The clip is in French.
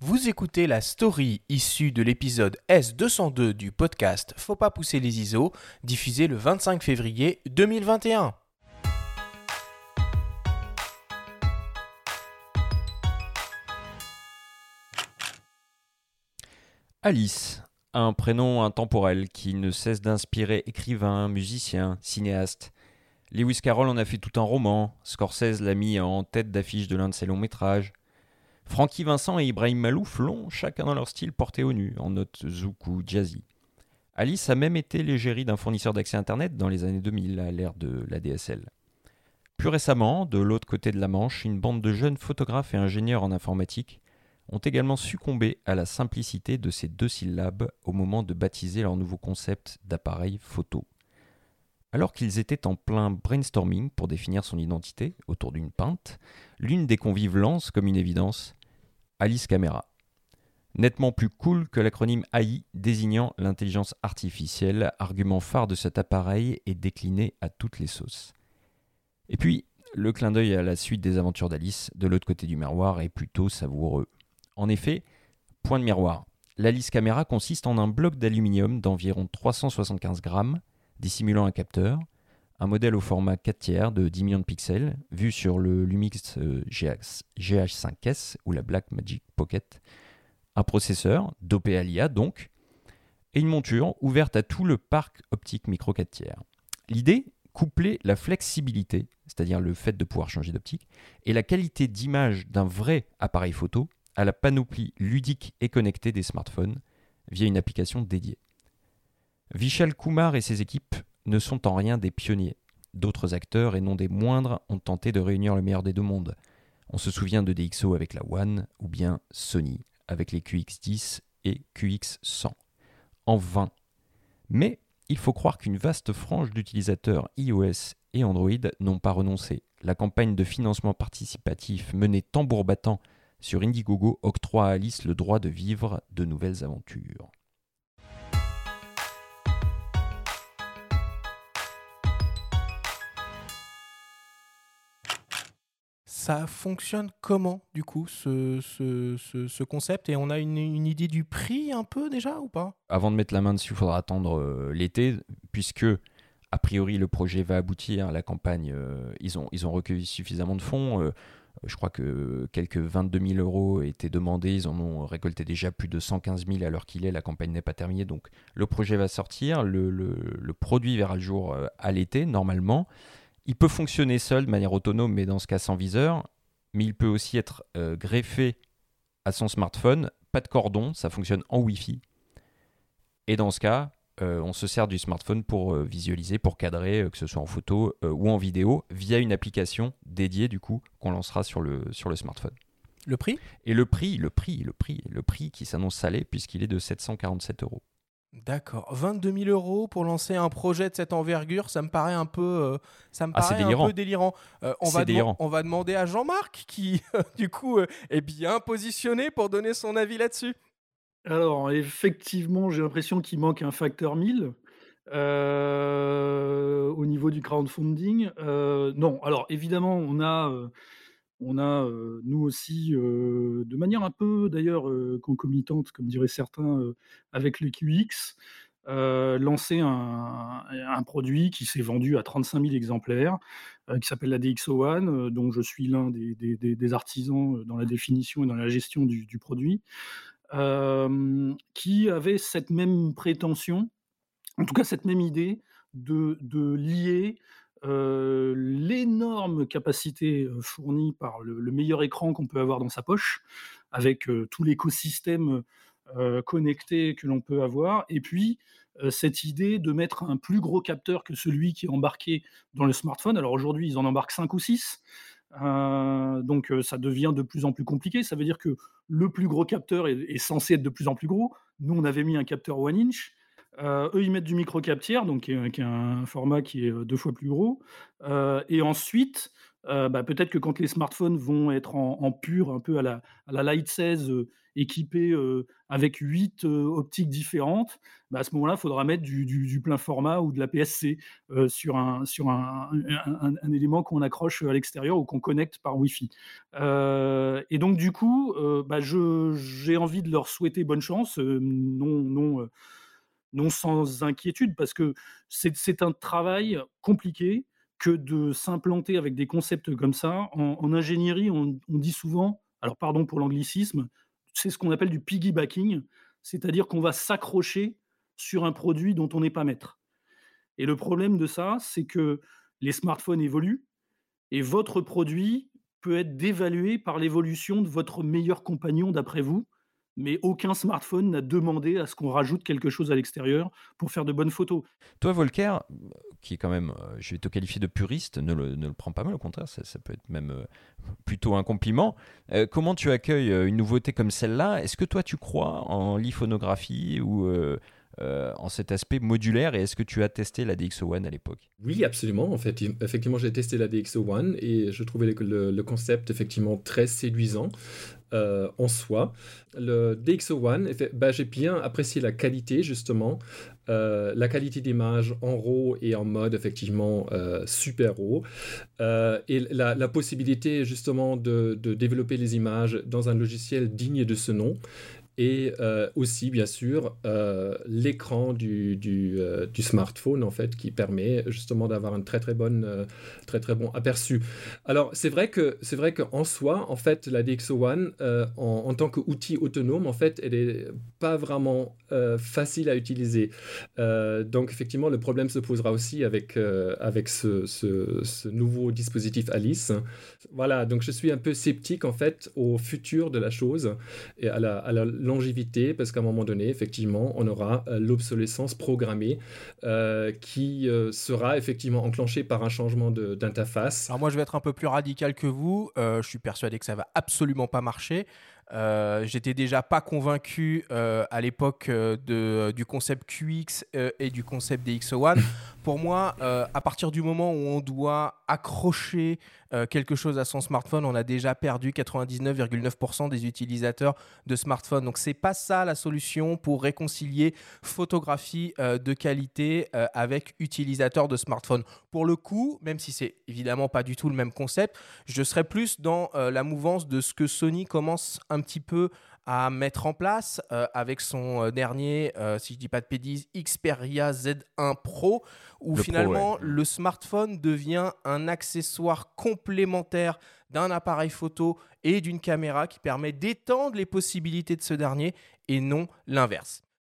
Vous écoutez la story issue de l'épisode S202 du podcast Faut pas pousser les ISO, diffusé le 25 février 2021. Alice, un prénom intemporel qui ne cesse d'inspirer écrivains, musiciens, cinéastes. Lewis Carroll en a fait tout un roman, Scorsese l'a mis en tête d'affiche de l'un de ses longs métrages. Francky Vincent et Ibrahim Malouf l'ont, chacun dans leur style, porté au nu, en note zouk ou jazzy. Alice a même été l'égérie d'un fournisseur d'accès Internet dans les années 2000, à l'ère de la DSL. Plus récemment, de l'autre côté de la Manche, une bande de jeunes photographes et ingénieurs en informatique ont également succombé à la simplicité de ces deux syllabes au moment de baptiser leur nouveau concept d'appareil photo. Alors qu'ils étaient en plein brainstorming pour définir son identité autour d'une pinte, l'une des convives lance comme une évidence Alice Camera. Nettement plus cool que l'acronyme AI désignant l'intelligence artificielle, argument phare de cet appareil est décliné à toutes les sauces. Et puis, le clin d'œil à la suite des aventures d'Alice de l'autre côté du miroir est plutôt savoureux. En effet, point de miroir, l'Alice Camera consiste en un bloc d'aluminium d'environ 375 grammes, dissimulant un capteur, un modèle au format 4 tiers de 10 millions de pixels, vu sur le Lumix euh, GH5S ou la Blackmagic Pocket, un processeur, dopé donc, et une monture ouverte à tout le parc optique micro 4 tiers. L'idée, coupler la flexibilité, c'est-à-dire le fait de pouvoir changer d'optique, et la qualité d'image d'un vrai appareil photo à la panoplie ludique et connectée des smartphones via une application dédiée. Vishal Kumar et ses équipes ne sont en rien des pionniers. D'autres acteurs, et non des moindres, ont tenté de réunir le meilleur des deux mondes. On se souvient de DxO avec la One, ou bien Sony avec les QX10 et QX100. En vain. Mais il faut croire qu'une vaste frange d'utilisateurs iOS et Android n'ont pas renoncé. La campagne de financement participatif menée tambour battant sur Indiegogo octroie à Alice le droit de vivre de nouvelles aventures. Ça fonctionne comment, du coup, ce, ce, ce, concept? Et on a une, idée du prix un peu déjà ou pas? Avant de mettre la main dessus, il faudra attendre euh, l'été, puisque a priori le projet va aboutir. La campagne, euh, ils, ont, ils ont recueilli suffisamment de fonds. Euh, je crois que quelques 22 000 euros étaient demandés. Ils en ont récolté déjà plus de 115 000 à l'heure qu'il est. La campagne n'est pas terminée. Donc le projet va sortir. Le, le, le produit verra le jour à l'été, normalement. Il peut fonctionner seul de manière autonome, mais dans ce cas sans viseur. Mais il peut aussi être euh, greffé à son smartphone. Pas de cordon, ça fonctionne en Wi-Fi. Et dans ce cas, euh, on se sert du smartphone pour euh, visualiser, pour cadrer, que ce soit en photo ou en vidéo, via une application dédiée du coup qu'on lancera sur le, sur le smartphone. Le prix? Et le prix, le prix, le prix, le prix qui s'annonce salé puisqu'il est de 747 euros. D'accord. 22 000 euros pour lancer un projet de cette envergure, ça me paraît un peu, euh, ça me ah, paraît délirant. un peu délirant. Euh, on, va délirant. on va demander à Jean-Marc qui, du coup, euh, est bien positionné pour donner son avis là-dessus. Alors, effectivement, j'ai l'impression qu'il manque un facteur 1000 au niveau du crowdfunding. non, alors évidemment, on a on a, nous aussi, de manière un peu d'ailleurs concomitante, comme diraient certains, avec le QX, lancé un, produit qui s'est vendu à 35 000 exemplaires, qui s'appelle la DxO1, dont je suis l'un des, artisans dans la définition et dans la gestion du, produit, qui avait cette même prétention, en tout cas cette même idée de, de lier capacité fournie par le, meilleur écran qu'on peut avoir dans sa poche, avec tout l'écosystème connecté que l'on peut avoir, et puis cette idée de mettre un plus gros capteur que celui qui est embarqué dans le smartphone. Alors aujourd'hui, ils en embarquent 5 ou 6. donc ça devient de plus en plus compliqué. Ça veut dire que le plus gros capteur est, est, censé être de plus en plus gros. Nous, on avait mis un capteur one inch. Euh, eux, ils mettent du micro-captière, donc qui est, un format qui est deux fois plus gros. et ensuite, bah, peut-être que quand les smartphones vont être en, pur, un peu à la, à la Light 16, équipés avec 8 optiques différentes, bah, à ce moment-là, il faudra mettre du, plein format ou de la PSC sur, un, sur un, élément qu'on accroche à l'extérieur ou qu'on connecte par Wi-Fi. et donc, du coup, bah, j'ai envie de leur souhaiter bonne chance, non, non, non sans inquiétude, parce que c'est un travail compliqué que de s'implanter avec des concepts comme ça. En, ingénierie, on, dit souvent, alors pardon pour l'anglicisme, c'est ce qu'on appelle du piggybacking, c'est-à-dire qu'on va s'accrocher sur un produit dont on n'est pas maître. Et le problème de ça, c'est que les smartphones évoluent et votre produit peut être dévalué par l'évolution de votre meilleur compagnon d'après vous mais aucun smartphone n'a demandé à ce qu'on rajoute quelque chose à l'extérieur pour faire de bonnes photos. Toi, Volker, qui est quand même, euh, je vais te qualifier de puriste, ne le, ne le prends pas mal, au contraire, ça, peut être même euh, plutôt un compliment. Euh, comment tu accueilles une nouveauté comme celle-là? Est-ce que toi, tu crois en liphonographie ou en cet aspect modulaire et est-ce que tu as testé la DxO One à l'époque? Oui, absolument. En fait, effectivement, j'ai testé la DxO One et je trouvais le, concept effectivement très séduisant. Euh, en soi. Le DxO One, bah, j'ai bien apprécié la qualité justement, euh, la qualité d'image en RAW et en mode effectivement super RAW, et la, possibilité justement de, développer les images dans un logiciel digne de ce nom et euh, aussi bien sûr euh, l'écran du, euh, du, smartphone en fait qui permet justement d'avoir un très très bonne très très bon aperçu. Alors c'est vrai que c'est vrai qu'en soi en fait la DxO One en, en, tant qu'outil autonome en fait elle est pas vraiment facile à utiliser. donc effectivement le problème se posera aussi avec avec ce, ce, nouveau dispositif Alice. Voilà donc je suis un peu sceptique en fait au futur de la chose et à la longévité, parce qu'à un moment donné, effectivement, on aura euh, l'obsolescence programmée euh, qui euh, sera effectivement enclenchée par un changement d'interface. Alors moi, je vais être un peu plus radical que vous. je suis persuadé que ça va absolument pas marcher. J'étais déjà pas convaincu à l'époque de, du concept QX et du concept DxO1. Pour moi, à partir du moment où on doit accrocher euh, quelque chose à son smartphone, on a déjà perdu 99,9% des utilisateurs de smartphones. Donc c'est pas ça la solution pour réconcilier photographie euh, de qualité euh, avec utilisateurs de smartphone. Pour le coup, même si c'est évidemment pas du tout le même concept, je serais plus dans la mouvance de ce que Sony commence un petit peu à mettre en place avec son dernier, si je dis pas de pédis, Xperia Z1 Pro, où finalement le smartphone devient un accessoire complémentaire d'un appareil photo et d'une caméra qui permet d'étendre les possibilités de ce dernier et non l'inverse.